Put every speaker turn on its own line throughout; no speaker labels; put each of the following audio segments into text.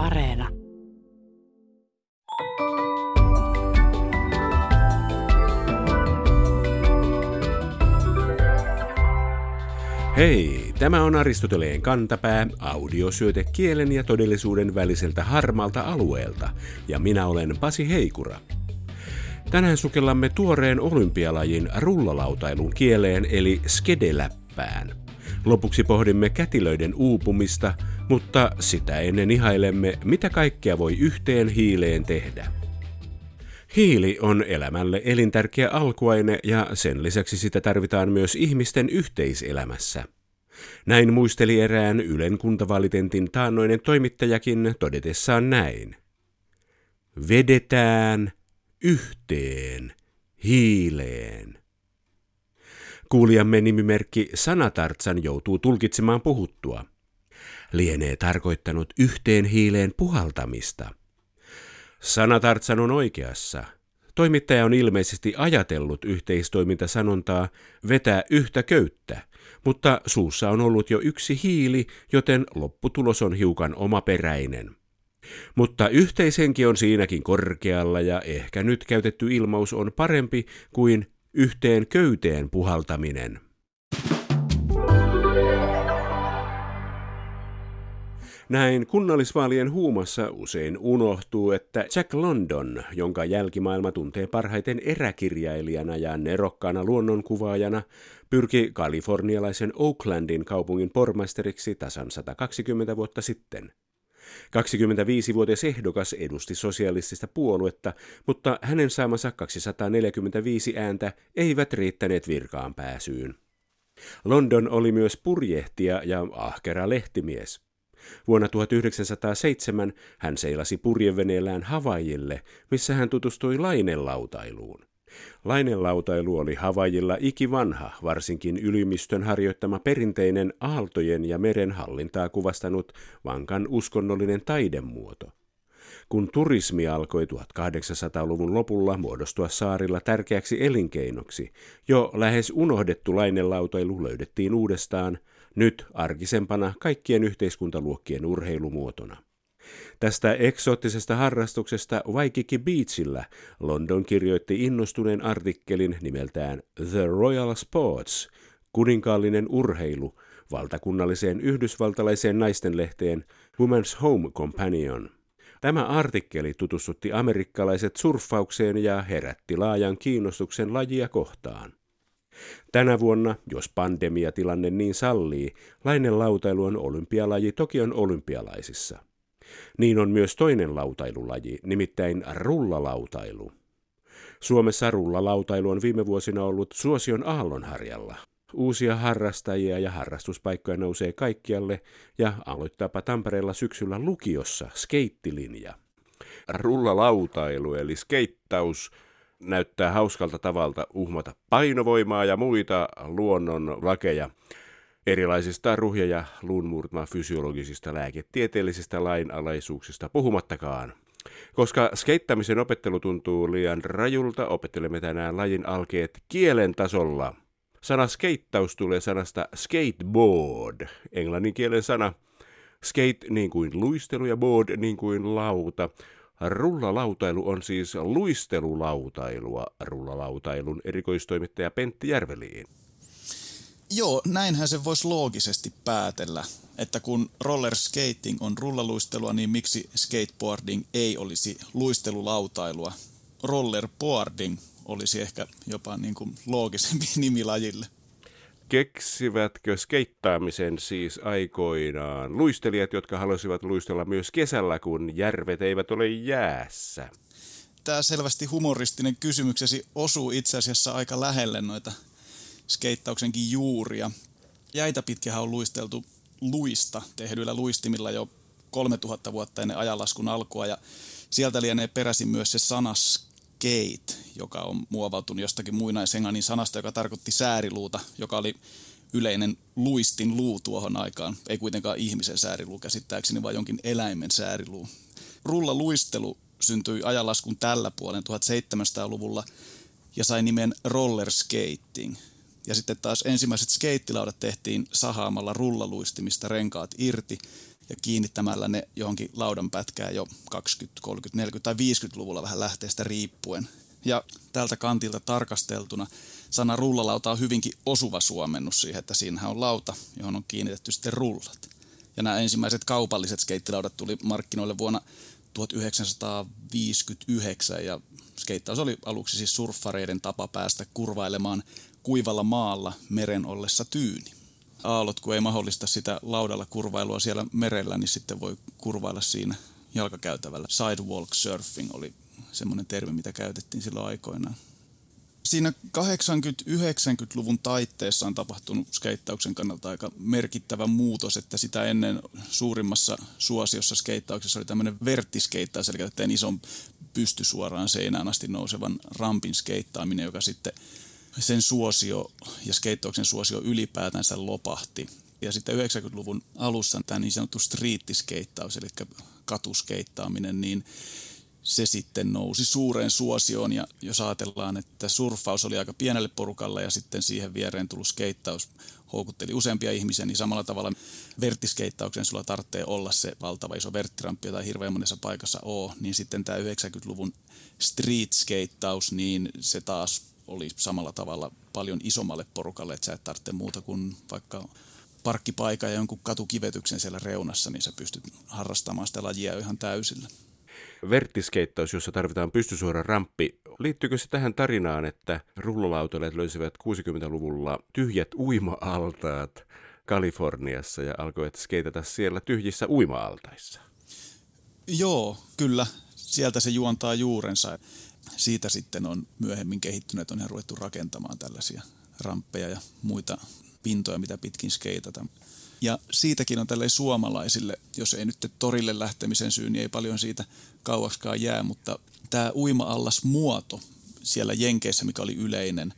Areena.
Hei, tämä on Aristoteleen kantapää, audiosyöte kielen ja todellisuuden väliseltä harmalta alueelta, ja minä olen Pasi Heikura. Tänään sukellamme tuoreen olympialajin rullalautailun kieleen eli skedeläppään. Lopuksi pohdimme kätilöiden uupumista, mutta sitä ennen ihailemme, mitä kaikkea voi yhteen hiileen tehdä. Hiili on elämälle elintärkeä alkuaine ja sen lisäksi sitä tarvitaan myös ihmisten yhteiselämässä. Näin muisteli erään Ylen kuntavalitentin taannoinen toimittajakin todetessaan näin. Vedetään yhteen hiileen. Kuulijamme nimimerkki Sanatartsan joutuu tulkitsemaan puhuttua. Lienee tarkoittanut yhteen hiileen puhaltamista – Sanatartsan on oikeassa. Toimittaja on ilmeisesti ajatellut yhteistoimintasanontaa vetää yhtä köyttä, mutta suussa on ollut jo yksi hiili, joten lopputulos on hiukan omaperäinen. Mutta yhteishenki on siinäkin korkealla ja ehkä nyt käytetty ilmaus on parempi kuin yhteen köyteen puhaltaminen. Näin kunnallisvaalien huumassa usein unohtuu, että Jack London, jonka jälkimaailma tuntee parhaiten eräkirjailijana ja nerokkaana luonnonkuvaajana, pyrki kalifornialaisen Oaklandin kaupungin pormestariksi tasan 120 vuotta sitten. 25-vuotias ehdokas edusti sosialistista puoluetta, mutta hänen saamansa 245 ääntä eivät riittäneet virkaan pääsyyn. London oli myös purjehtija ja ahkera lehtimies. Vuonna 1907 hän seilasi purjeveneellään Havajille, missä hän tutustui lainelautailuun. Lainelautailu oli Havajilla ikivanha, varsinkin ylimistön harjoittama perinteinen aaltojen ja meren hallintaa kuvastanut vankan uskonnollinen taidemuoto. Kun turismi alkoi 1800-luvun lopulla muodostua saarilla tärkeäksi elinkeinoksi, jo lähes unohdettu lainelautailu löydettiin uudestaan – nyt arkisempana kaikkien yhteiskuntaluokkien urheilumuotona. Tästä eksoottisesta harrastuksesta Waikiki Beachillä London kirjoitti innostuneen artikkelin nimeltään The Royal Sports, kuninkaallinen urheilu, valtakunnalliseen yhdysvaltalaiseen naistenlehteen Women's Home Companion. Tämä artikkeli tutustutti amerikkalaiset surffaukseen ja herätti laajan kiinnostuksen lajia kohtaan. Tänä vuonna, jos pandemiatilanne niin sallii, lainen lautailu on olympialaji Tokion olympialaisissa. Niin on myös toinen lautailulaji, nimittäin rullalautailu. Suomessa rullalautailu on viime vuosina ollut suosion aallonharjalla. Uusia harrastajia ja harrastuspaikkoja nousee kaikkialle ja aloittaapa Tampereella syksyllä lukiossa skeittilinja. Rullalautailu eli skeittaus näyttää hauskalta tavalta uhmata painovoimaa ja muita luonnon lakeja erilaisista ruhja- ja luunmurtma fysiologisista lääketieteellisistä lainalaisuuksista puhumattakaan. Koska skeittämisen opettelu tuntuu liian rajulta, opettelemme tänään lajin alkeet kielen tasolla. Sana skeittaus tulee sanasta skateboard, englanninkielen sana. Skate niin kuin luistelu ja board niin kuin lauta Rullalautailu on siis luistelulautailua. Rullalautailun erikoistoimittaja Pentti Järveliin.
Joo, näinhän se voisi loogisesti päätellä, että kun roller skating on rullaluistelua, niin miksi skateboarding ei olisi luistelulautailua? Rollerboarding olisi ehkä jopa niin kuin loogisempi nimi lajille
keksivätkö skeittaamisen siis aikoinaan luistelijat, jotka halusivat luistella myös kesällä, kun järvet eivät ole jäässä?
Tämä selvästi humoristinen kysymyksesi osuu itse asiassa aika lähelle noita skeittauksenkin juuria. Jäitä pitkähän on luisteltu luista tehdyillä luistimilla jo 3000 vuotta ennen ajanlaskun alkua ja sieltä lienee peräisin myös se sana skate, joka on muovautunut jostakin muinaisenglannin sanasta, joka tarkoitti sääriluuta, joka oli yleinen luistin luu tuohon aikaan. Ei kuitenkaan ihmisen sääriluu käsittääkseni, vaan jonkin eläimen sääriluu. Rulla luistelu syntyi ajanlaskun tällä puolen 1700-luvulla ja sai nimen roller skating. Ja sitten taas ensimmäiset skeittilaudat tehtiin sahaamalla rullaluistimista renkaat irti ja kiinnittämällä ne johonkin laudan pätkään jo 20, 30, 40 tai 50-luvulla vähän lähteestä riippuen. Ja tältä kantilta tarkasteltuna sana rullalauta on hyvinkin osuva suomennus siihen, että siinähän on lauta, johon on kiinnitetty sitten rullat. Ja nämä ensimmäiset kaupalliset skeittilaudat tuli markkinoille vuonna 1959 ja skeittaus oli aluksi siis surffareiden tapa päästä kurvailemaan kuivalla maalla meren ollessa tyyni. Aallot, kun ei mahdollista sitä laudalla kurvailua siellä merellä, niin sitten voi kurvailla siinä jalkakäytävällä. Sidewalk surfing oli semmoinen termi, mitä käytettiin silloin aikoinaan. Siinä 80-90-luvun taitteessa on tapahtunut skeittauksen kannalta aika merkittävä muutos, että sitä ennen suurimmassa suosiossa skeittauksessa oli tämmöinen verttiskeittaus, eli käyttäen ison pysty suoraan seinään asti nousevan rampin skeittaaminen, joka sitten sen suosio ja skeittauksen suosio ylipäätänsä lopahti. Ja sitten 90-luvun alussa tämä niin sanottu striittiskeittaus, eli katuskeittaaminen, niin se sitten nousi suureen suosioon. Ja jos ajatellaan, että surffaus oli aika pienelle porukalle ja sitten siihen viereen tullut skeittaus houkutteli useampia ihmisiä, niin samalla tavalla verttiskeittauksen sulla tarvitsee olla se valtava iso verttiramppi, jota hirveän monessa paikassa oo, niin sitten tämä 90-luvun street-skeittaus, niin se taas oli samalla tavalla paljon isommalle porukalle, että sä et tarvitse muuta kuin vaikka parkkipaikka ja jonkun katukivetyksen siellä reunassa, niin sä pystyt harrastamaan sitä lajia ihan täysillä
verttiskeittaus, jossa tarvitaan pystysuora ramppi. Liittyykö se tähän tarinaan, että rullalautailijat löysivät 60-luvulla tyhjät uima-altaat Kaliforniassa ja alkoivat skeitata siellä tyhjissä uima-altaissa?
Joo, kyllä. Sieltä se juontaa juurensa. Siitä sitten on myöhemmin kehittynyt, on ihan ruvettu rakentamaan tällaisia ramppeja ja muita pintoja, mitä pitkin skeitata. Ja siitäkin on tälle suomalaisille, jos ei nyt torille lähtemisen syy, niin ei paljon siitä kauaksikaan jää, mutta tämä uima-allas muoto siellä Jenkeissä, mikä oli yleinen,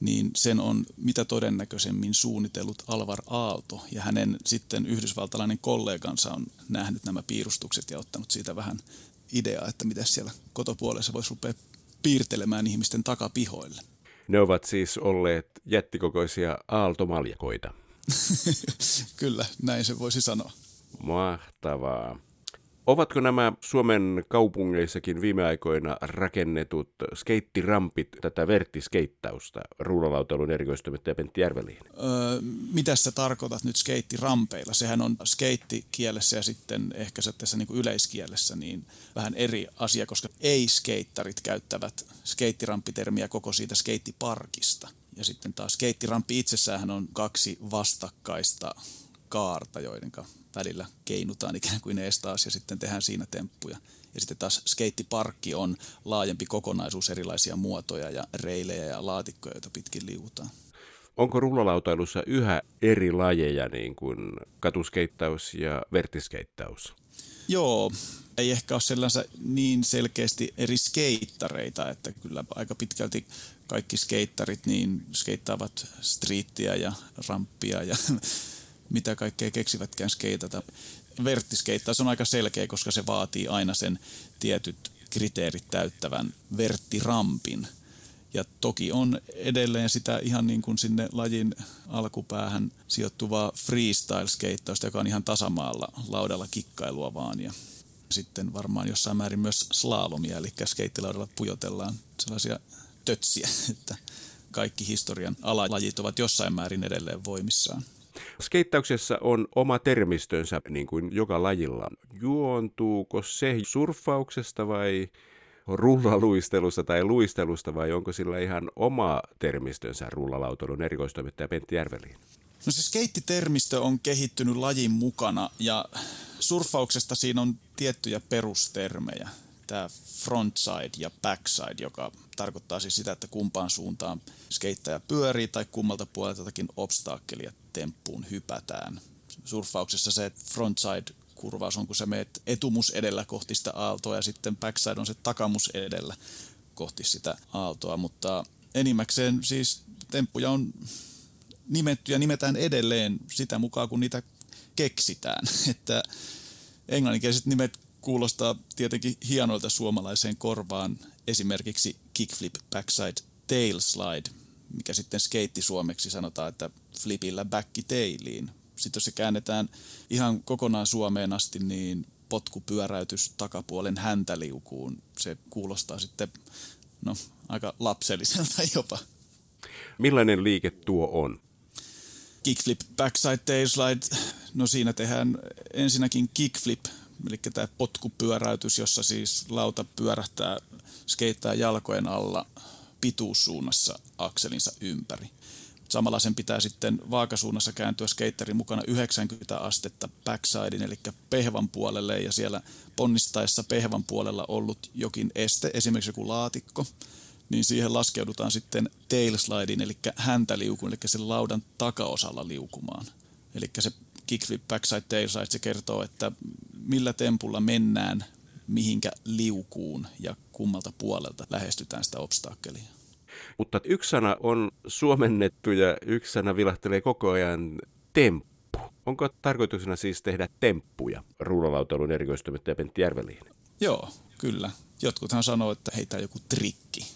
niin sen on mitä todennäköisemmin suunnitellut Alvar Aalto ja hänen sitten yhdysvaltalainen kollegansa on nähnyt nämä piirustukset ja ottanut siitä vähän ideaa, että miten siellä kotopuolessa voisi rupea piirtelemään ihmisten takapihoille.
Ne ovat siis olleet jättikokoisia aaltomaljakoita.
Kyllä, näin se voisi sanoa.
Mahtavaa. Ovatko nämä Suomen kaupungeissakin viime aikoina rakennetut skeittirampit tätä verttiskeittausta, ruulalautailun erikoistoimittaja Pentti Järveliin? Öö,
mitä sä tarkoitat nyt skeittirampeilla? Sehän on skeittikielessä ja sitten ehkä se tässä niin kuin yleiskielessä niin vähän eri asia, koska ei-skeittarit käyttävät skeittiramppitermiä koko siitä skeittiparkista. Ja sitten taas skeittirampi itsessään on kaksi vastakkaista kaarta, joiden välillä keinutaan ikään kuin ees taas ja sitten tehdään siinä temppuja. Ja sitten taas skeittiparkki on laajempi kokonaisuus erilaisia muotoja ja reilejä ja laatikkoja, joita pitkin liuutaan.
Onko rullalautailussa yhä eri lajeja, niin kuin katuskeittaus ja vertiskeittaus?
Joo, ei ehkä ole sellaisia niin selkeästi eri skeittareita, että kyllä aika pitkälti kaikki skeittarit niin skeittaavat striittiä ja ramppia ja mitä kaikkea keksivätkään skeitata. Verttiskeittaus on aika selkeä, koska se vaatii aina sen tietyt kriteerit täyttävän verttirampin. Ja toki on edelleen sitä ihan niin kuin sinne lajin alkupäähän sijoittuvaa freestyle-skeittausta, joka on ihan tasamaalla laudalla kikkailua vaan. Ja sitten varmaan jossain määrin myös slalomia, eli skeittilaudalla pujotellaan sellaisia tötsiä, että kaikki historian alajit ovat jossain määrin edelleen voimissaan.
Skeittauksessa on oma termistönsä, niin kuin joka lajilla. Juontuuko se surffauksesta vai rullaluistelusta tai luistelusta vai onko sillä ihan oma termistönsä rullalautoilun erikoistoimittaja Pentti Järveliin?
No se skeittitermistö on kehittynyt lajin mukana ja surfauksesta siinä on tiettyjä perustermejä tämä frontside ja backside, joka tarkoittaa siis sitä, että kumpaan suuntaan skeittäjä pyörii tai kummalta puolelta jotakin obstaakkelia temppuun hypätään. Surfauksessa se frontside kurvaus on, kun sä meet etumus edellä kohti sitä aaltoa ja sitten backside on se takamus edellä kohti sitä aaltoa, mutta enimmäkseen siis temppuja on nimetty ja nimetään edelleen sitä mukaan, kun niitä keksitään. Että englanninkieliset nimet kuulostaa tietenkin hienoilta suomalaiseen korvaan esimerkiksi kickflip backside tail slide, mikä sitten skeitti suomeksi sanotaan, että flipillä back tailiin Sitten jos se käännetään ihan kokonaan Suomeen asti, niin potkupyöräytys takapuolen häntäliukuun. Se kuulostaa sitten no, aika lapselliselta jopa.
Millainen liike tuo on?
Kickflip, backside tailslide. No siinä tehdään ensinnäkin kickflip, eli tämä potkupyöräytys, jossa siis lauta pyörähtää, skeittää jalkojen alla pituussuunnassa akselinsa ympäri. Samalla sen pitää sitten vaakasuunnassa kääntyä skeitterin mukana 90 astetta backsidein, eli pehvan puolelle, ja siellä ponnistaessa pehvan puolella ollut jokin este, esimerkiksi joku laatikko, niin siihen laskeudutaan sitten tailslidin, eli häntäliukun, eli sen laudan takaosalla liukumaan. Eli se kickflip backside tailslide, se kertoo, että millä tempulla mennään mihinkä liukuun ja kummalta puolelta lähestytään sitä obstakkelia.
Mutta yksi sana on suomennettu ja yksi sana vilahtelee koko ajan temppu. Onko tarkoituksena siis tehdä temppuja ruulalautailun erikoistoimittaja Pentti Järveliin?
Joo, kyllä. Jotkuthan sanoo, että heitä joku trikki.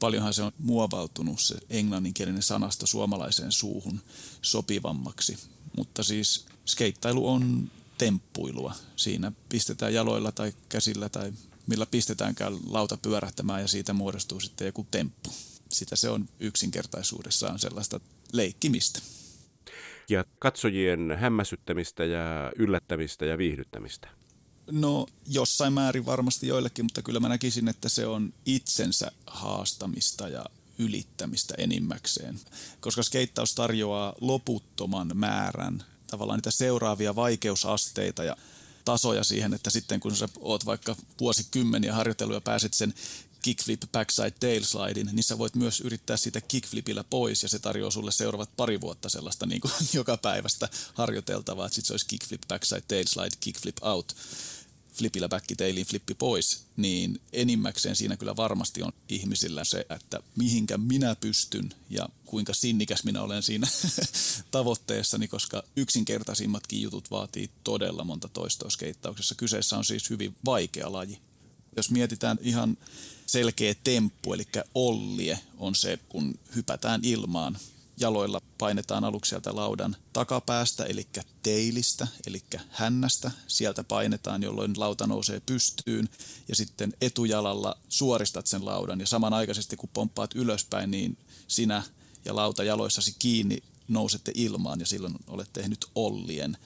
Paljonhan se on muovautunut se englanninkielinen sanasto suomalaiseen suuhun sopivammaksi. Mutta siis skeittailu on temppuilua. Siinä pistetään jaloilla tai käsillä tai millä pistetäänkään lauta pyörähtämään ja siitä muodostuu sitten joku temppu. Sitä se on yksinkertaisuudessaan sellaista leikkimistä.
Ja katsojien hämmäsyttämistä ja yllättämistä ja viihdyttämistä.
No jossain määrin varmasti joillekin, mutta kyllä mä näkisin, että se on itsensä haastamista ja ylittämistä enimmäkseen. Koska skeittaus tarjoaa loputtoman määrän tavallaan niitä seuraavia vaikeusasteita ja tasoja siihen, että sitten kun sä oot vaikka vuosikymmeniä harjoitellut ja pääset sen kickflip backside tail slidein, niin sä voit myös yrittää sitä kickflipillä pois ja se tarjoaa sulle seuraavat pari vuotta sellaista niin kuin joka päivästä harjoiteltavaa, että sit se olisi kickflip backside tail slide, kickflip out flipillä backitailin flippi pois, niin enimmäkseen siinä kyllä varmasti on ihmisillä se, että mihinkä minä pystyn ja kuinka sinnikäs minä olen siinä tavoitteessani, koska yksinkertaisimmatkin jutut vaatii todella monta toistoa skeittauksessa. Kyseessä on siis hyvin vaikea laji. Jos mietitään ihan selkeä temppu, eli ollie on se, kun hypätään ilmaan jaloilla painetaan aluksi sieltä laudan takapäästä, eli teilistä, eli hännästä. Sieltä painetaan, jolloin lauta nousee pystyyn ja sitten etujalalla suoristat sen laudan ja samanaikaisesti kun pomppaat ylöspäin, niin sinä ja lauta jaloissasi kiinni nousette ilmaan ja silloin olet tehnyt ollien.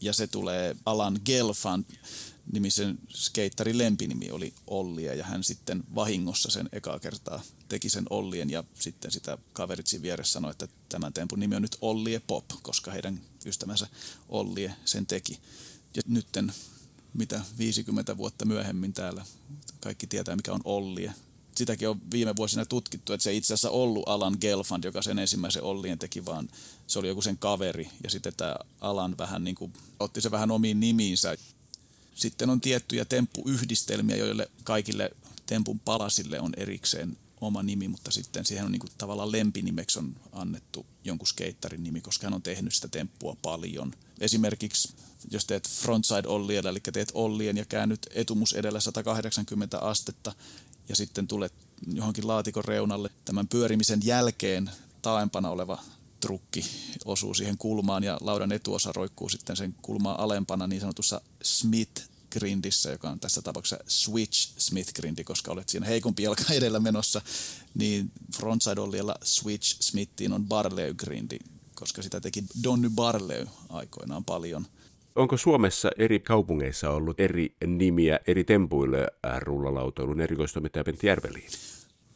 Ja se tulee Alan Gelfand nimisen skeittarin lempinimi oli Olli ja hän sitten vahingossa sen ekaa kertaa teki sen Ollien ja sitten sitä kaveritsin vieressä sanoi, että tämän tempun nimi on nyt Ollie Pop, koska heidän ystävänsä Ollie sen teki. Ja nytten mitä 50 vuotta myöhemmin täällä kaikki tietää, mikä on Ollie. Sitäkin on viime vuosina tutkittu, että se ei itse asiassa ollut Alan Gelfand, joka sen ensimmäisen Ollien teki, vaan se oli joku sen kaveri. Ja sitten tämä Alan vähän niin kuin, otti se vähän omiin nimiinsä. Sitten on tiettyjä temppuyhdistelmiä, joille kaikille tempun palasille on erikseen oma nimi, mutta sitten siihen on niin kuin tavallaan lempinimeksi on annettu jonkun skeittarin nimi, koska hän on tehnyt sitä temppua paljon. Esimerkiksi jos teet frontside olliella, eli teet ollien ja käännyt etumus edellä 180 astetta ja sitten tulet johonkin laatikon reunalle tämän pyörimisen jälkeen taaempana oleva trukki osuu siihen kulmaan ja laudan etuosa roikkuu sitten sen kulmaa alempana niin sanotussa Smith grindissä, joka on tässä tapauksessa switch Smith grindi, koska olet siinä heikompi jalka edellä menossa, niin frontside olliella switch Smithiin on Barley grindi, koska sitä teki Donny Barley aikoinaan paljon.
Onko Suomessa eri kaupungeissa ollut eri nimiä eri tempuille rullalautoilun erikoistoimittaja Pentti Järveliin?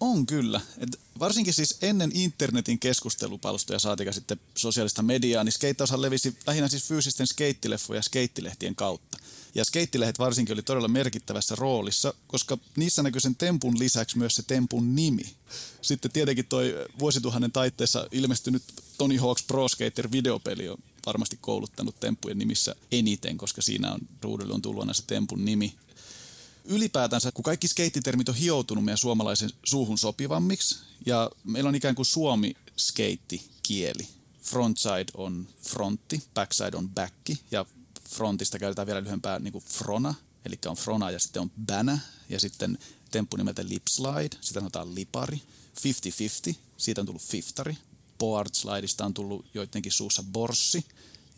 On kyllä. Et varsinkin siis ennen internetin keskustelupalstoja saatika sitten sosiaalista mediaa, niin skeittaushan levisi lähinnä siis fyysisten skeittileffojen ja skeittilehtien kautta. Ja skeittilehdet varsinkin oli todella merkittävässä roolissa, koska niissä näkyy sen tempun lisäksi myös se tempun nimi. Sitten tietenkin toi vuosituhannen taitteessa ilmestynyt Tony Hawk's Pro Skater videopeli on varmasti kouluttanut temppujen nimissä eniten, koska siinä on ruudulle on tullut aina se tempun nimi ylipäätänsä, kun kaikki skeittitermit on hioutunut meidän suomalaisen suuhun sopivammiksi, ja meillä on ikään kuin suomi-skeitti-kieli. Frontside on frontti, backside on backi, ja frontista käytetään vielä lyhyempää niin kuin frona, eli on frona ja sitten on bänä, ja sitten temppu nimeltä lip slide, sitä sanotaan lipari. 50-50, siitä on tullut fiftari. Board slideista on tullut joidenkin suussa borssi,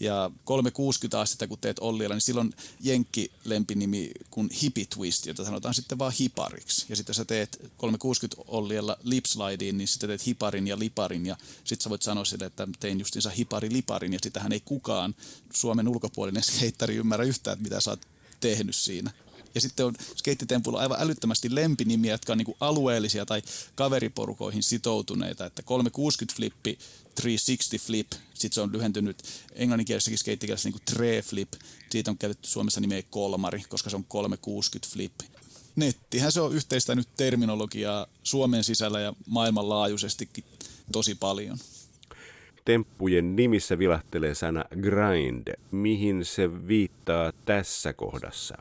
Ja 360 astetta, kun teet Olliella, niin silloin jenkki lempinimi kuin Hippie Twist, jota sanotaan sitten vaan hipariksi. Ja sitten sä teet 360 Olliella lipslideen, niin sitten teet hiparin ja liparin. Ja sitten sä voit sanoa sille, että tein justiinsa hipari liparin. Ja sitähän ei kukaan Suomen ulkopuolinen skeittari ymmärrä yhtään, että mitä sä oot tehnyt siinä. Ja sitten on skeittitempuilla aivan älyttömästi lempinimiä, jotka on niin kuin alueellisia tai kaveriporukoihin sitoutuneita. Että 360 flippi, 360 flip, sitten se on lyhentynyt englanninkielisessäkin skeittikielessä niin kuin tre flip. Siitä on käytetty Suomessa nimeä kolmari, koska se on 360 flip. Nettihän se on yhteistänyt terminologiaa Suomen sisällä ja maailmanlaajuisestikin tosi paljon
temppujen nimissä vilahtelee sana grind. Mihin se viittaa tässä kohdassa?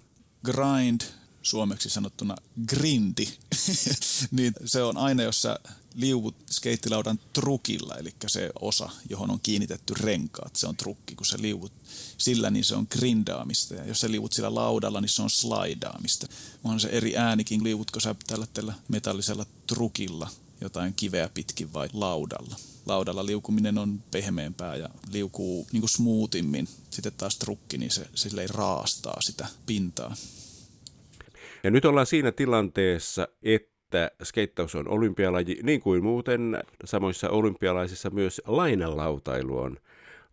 Grind, suomeksi sanottuna grindi, niin se on aina, jos sä liuvut skeittilaudan trukilla, eli se osa, johon on kiinnitetty renkaat, se on trukki, kun sä liuvut sillä, niin se on grindaamista, ja jos sä liuvut sillä laudalla, niin se on slidaamista. On se eri äänikin, liuvutko sä tällä metallisella trukilla jotain kiveä pitkin vai laudalla. Laudalla liukuminen on pehmeämpää ja liukuu niin kuin smoothimmin. Sitten taas trukki, niin se silleen raastaa sitä pintaa.
Ja nyt ollaan siinä tilanteessa, että skeittaus on olympialaji, niin kuin muuten samoissa olympialaisissa myös lainalautailu on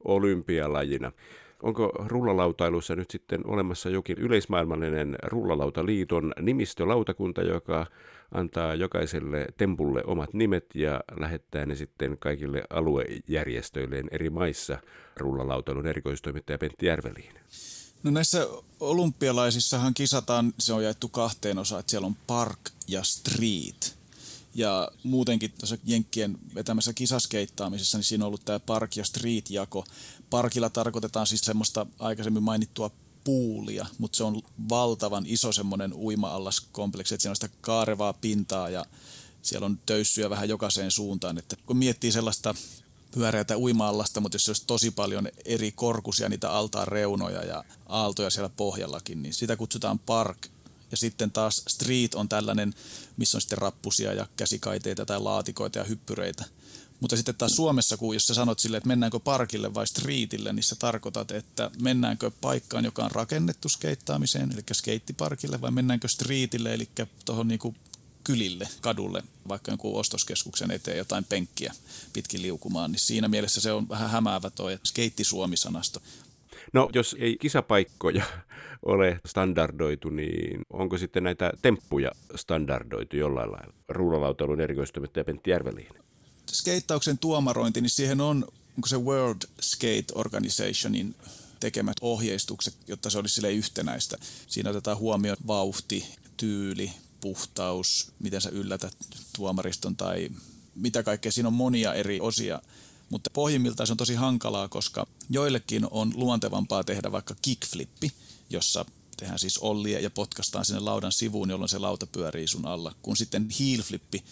olympialajina. Onko rullalautailussa nyt sitten olemassa jokin yleismaailmallinen rullalautaliiton nimistölautakunta, joka antaa jokaiselle tempulle omat nimet ja lähettää ne sitten kaikille aluejärjestöilleen eri maissa rullalautailun erikoistoimittaja Pentti Järveliin?
No näissä olympialaisissahan kisataan, se on jaettu kahteen osaan, että siellä on park ja street. Ja muutenkin tuossa Jenkkien vetämässä kisaskeittaamisessa, niin siinä on ollut tämä park- ja street-jako. Parkilla tarkoitetaan siis semmoista aikaisemmin mainittua puulia, mutta se on valtavan iso semmoinen uima-allaskompleksi, että siinä on sitä kaarevaa pintaa ja siellä on töyssyjä vähän jokaiseen suuntaan. Että kun miettii sellaista pyöreätä uima-allasta, mutta jos olisi tosi paljon eri korkusia, niitä altaan reunoja ja aaltoja siellä pohjallakin, niin sitä kutsutaan park. Ja sitten taas street on tällainen, missä on sitten rappusia ja käsikaiteita tai laatikoita ja hyppyreitä. Mutta sitten taas Suomessa, kun jos sä sanot sille, että mennäänkö parkille vai streetille, niin sä tarkoitat, että mennäänkö paikkaan, joka on rakennettu skeittaamiseen, eli skeittiparkille, vai mennäänkö streetille, eli tuohon niinku kylille, kadulle, vaikka jonkun ostoskeskuksen eteen jotain penkkiä pitkin liukumaan, niin siinä mielessä se on vähän hämäävä tuo skeitti-Suomi-sanasto.
No, jos ei kisapaikkoja ole standardoitu, niin onko sitten näitä temppuja standardoitu jollain lailla? Ruulalautailun erikoistoimittaja Pentti Järveliin.
Skeittauksen tuomarointi, niin siihen on onko se World Skate Organizationin tekemät ohjeistukset, jotta se olisi sille yhtenäistä. Siinä otetaan huomioon vauhti, tyyli, puhtaus, miten sä yllätät tuomariston tai mitä kaikkea. Siinä on monia eri osia, mutta pohjimmiltaan se on tosi hankalaa, koska joillekin on luontevampaa tehdä vaikka kickflippi, jossa tehdään siis ollia ja potkastaan sinne laudan sivuun, jolloin se lauta pyörii sun alla, kun sitten heelflippi,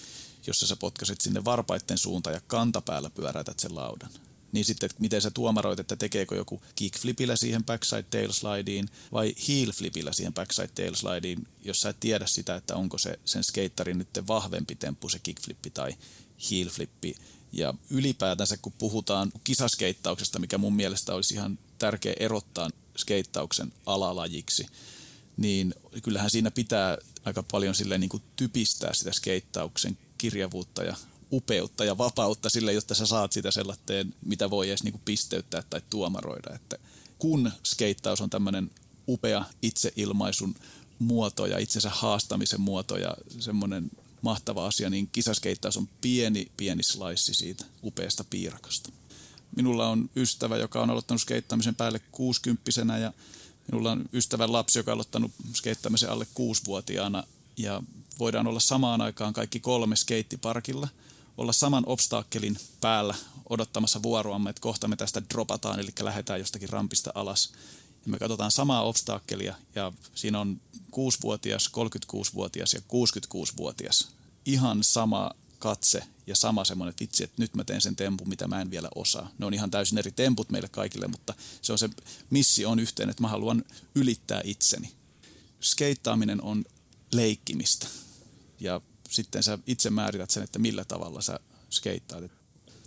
jossa sä potkaset sinne varpaitten suuntaan ja kantapäällä pyöräytät sen laudan niin sitten että miten sä tuomaroit, että tekeekö joku kickflipillä siihen backside tail slideen vai heelflipillä siihen backside tail slideen, jos sä et tiedä sitä, että onko se sen skeittarin nyt vahvempi temppu se kickflippi tai heelflippi. Ja ylipäätänsä kun puhutaan kisaskeittauksesta, mikä mun mielestä olisi ihan tärkeä erottaa skeittauksen alalajiksi, niin kyllähän siinä pitää aika paljon silleen niin kuin typistää sitä skeittauksen kirjavuutta ja upeutta ja vapautta sille, jotta sä saat sitä sellaiseen, mitä voi edes niinku pisteyttää tai tuomaroida. Että kun skeittaus on tämmöinen upea itseilmaisun muoto ja itsensä haastamisen muoto ja semmoinen mahtava asia, niin kisaskeittaus on pieni, pieni slice siitä upeasta piirakosta. Minulla on ystävä, joka on aloittanut skeittaamisen päälle kuusikymppisenä ja minulla on ystävän lapsi, joka on aloittanut skeittaamisen alle kuusivuotiaana ja voidaan olla samaan aikaan kaikki kolme skeittiparkilla – olla saman obstaakkelin päällä odottamassa vuoroamme, että kohta me tästä dropataan, eli lähdetään jostakin rampista alas. Me katsotaan samaa obstaakkelia ja siinä on 6-vuotias, 36-vuotias ja 66-vuotias. Ihan sama katse ja sama semmoinen, että vitsi, että nyt mä teen sen tempun, mitä mä en vielä osaa. Ne on ihan täysin eri temput meille kaikille, mutta se on se missi on yhteen, että mä haluan ylittää itseni. Skeittaaminen on leikkimistä ja sitten sä itse määrität sen, että millä tavalla sä skeittaat.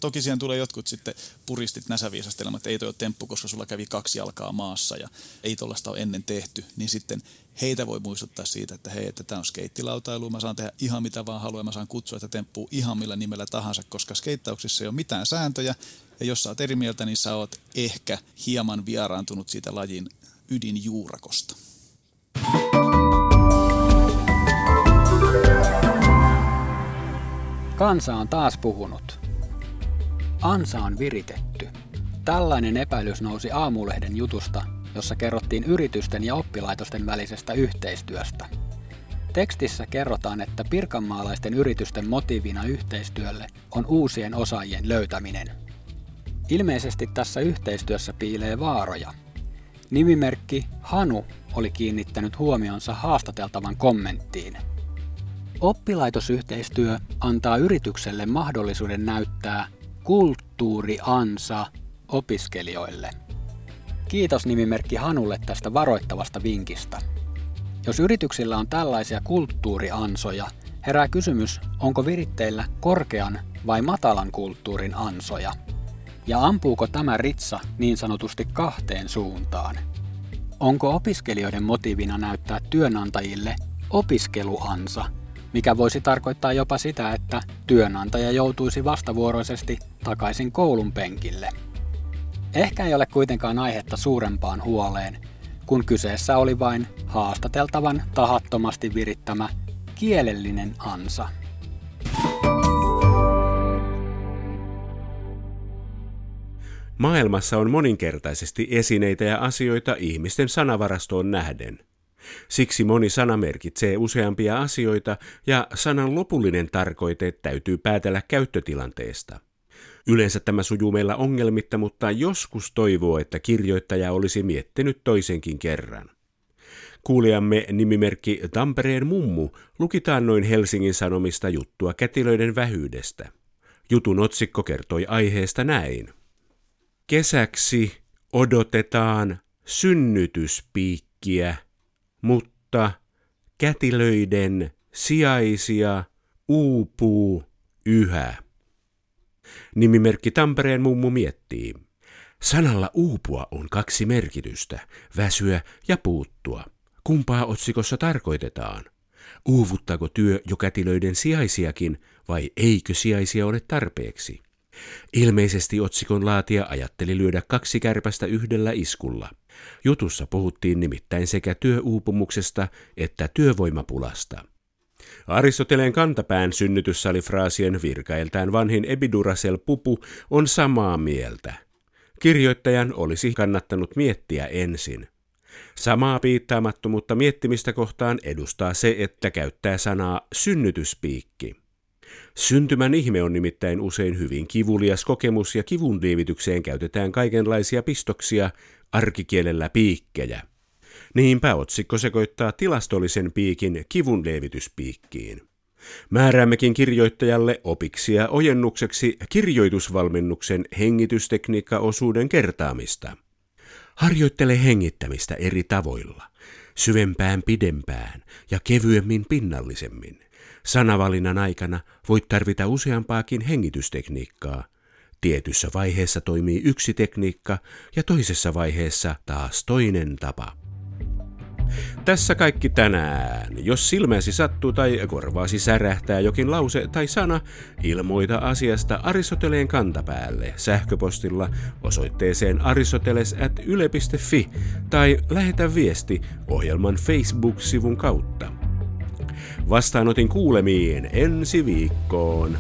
Toki siihen tulee jotkut sitten puristit näsäviisastelemaan, että ei toi ole temppu, koska sulla kävi kaksi jalkaa maassa ja ei tuollaista ole ennen tehty, niin sitten heitä voi muistuttaa siitä, että hei, että tämä on skeittilautailu, mä saan tehdä ihan mitä vaan haluan, mä saan kutsua että temppuu ihan millä nimellä tahansa, koska skeittauksissa ei ole mitään sääntöjä, ja jos sä oot eri mieltä, niin sä oot ehkä hieman vieraantunut siitä lajin ydinjuurakosta.
Kansa on taas puhunut. Ansa on viritetty. Tällainen epäilys nousi aamulehden jutusta, jossa kerrottiin yritysten ja oppilaitosten välisestä yhteistyöstä. Tekstissä kerrotaan, että pirkanmaalaisten yritysten motiivina yhteistyölle on uusien osaajien löytäminen. Ilmeisesti tässä yhteistyössä piilee vaaroja. Nimimerkki Hanu oli kiinnittänyt huomionsa haastateltavan kommenttiin – Oppilaitosyhteistyö antaa yritykselle mahdollisuuden näyttää kulttuuriansa opiskelijoille. Kiitos nimimerkki Hanulle tästä varoittavasta vinkistä. Jos yrityksillä on tällaisia kulttuuriansoja, herää kysymys, onko viritteillä korkean vai matalan kulttuurin ansoja. Ja ampuuko tämä ritsa niin sanotusti kahteen suuntaan? Onko opiskelijoiden motiivina näyttää työnantajille opiskeluansa mikä voisi tarkoittaa jopa sitä, että työnantaja joutuisi vastavuoroisesti takaisin koulun penkille. Ehkä ei ole kuitenkaan aihetta suurempaan huoleen, kun kyseessä oli vain haastateltavan tahattomasti virittämä kielellinen ansa.
Maailmassa on moninkertaisesti esineitä ja asioita ihmisten sanavarastoon nähden – Siksi moni sana merkitsee useampia asioita ja sanan lopullinen tarkoite täytyy päätellä käyttötilanteesta. Yleensä tämä sujuu meillä ongelmitta, mutta joskus toivoo, että kirjoittaja olisi miettinyt toisenkin kerran. Kuulijamme nimimerkki Tampereen mummu lukitaan noin Helsingin Sanomista juttua kätilöiden vähyydestä. Jutun otsikko kertoi aiheesta näin. Kesäksi odotetaan synnytyspiikkiä mutta kätilöiden sijaisia uupuu yhä. Nimimerkki Tampereen mummu miettii. Sanalla uupua on kaksi merkitystä, väsyä ja puuttua. Kumpaa otsikossa tarkoitetaan? Uuvuttaako työ jo kätilöiden sijaisiakin vai eikö sijaisia ole tarpeeksi? Ilmeisesti otsikon laatia ajatteli lyödä kaksi kärpästä yhdellä iskulla. Jutussa puhuttiin nimittäin sekä työuupumuksesta että työvoimapulasta. Aristoteleen kantapään synnytyssalifraasien virkailtään vanhin Epidurasel Pupu on samaa mieltä. Kirjoittajan olisi kannattanut miettiä ensin. Samaa piittaamattomuutta miettimistä kohtaan edustaa se, että käyttää sanaa synnytyspiikki. Syntymän ihme on nimittäin usein hyvin kivulias kokemus ja kivun lievitykseen käytetään kaikenlaisia pistoksia, arkikielellä piikkejä. Niinpä otsikko sekoittaa tilastollisen piikin kivun lievityspiikkiin. Määräämmekin kirjoittajalle opiksia ojennukseksi kirjoitusvalmennuksen hengitystekniikkaosuuden kertaamista. Harjoittele hengittämistä eri tavoilla, syvempään pidempään ja kevyemmin pinnallisemmin. Sanavalinnan aikana voit tarvita useampaakin hengitystekniikkaa. Tietyssä vaiheessa toimii yksi tekniikka ja toisessa vaiheessa taas toinen tapa. Tässä kaikki tänään. Jos silmäsi sattuu tai korvaasi särähtää jokin lause tai sana, ilmoita asiasta Aristoteleen kantapäälle sähköpostilla osoitteeseen aristoteles.yle.fi tai lähetä viesti ohjelman Facebook-sivun kautta. Vastaanotin kuulemiin ensi viikkoon.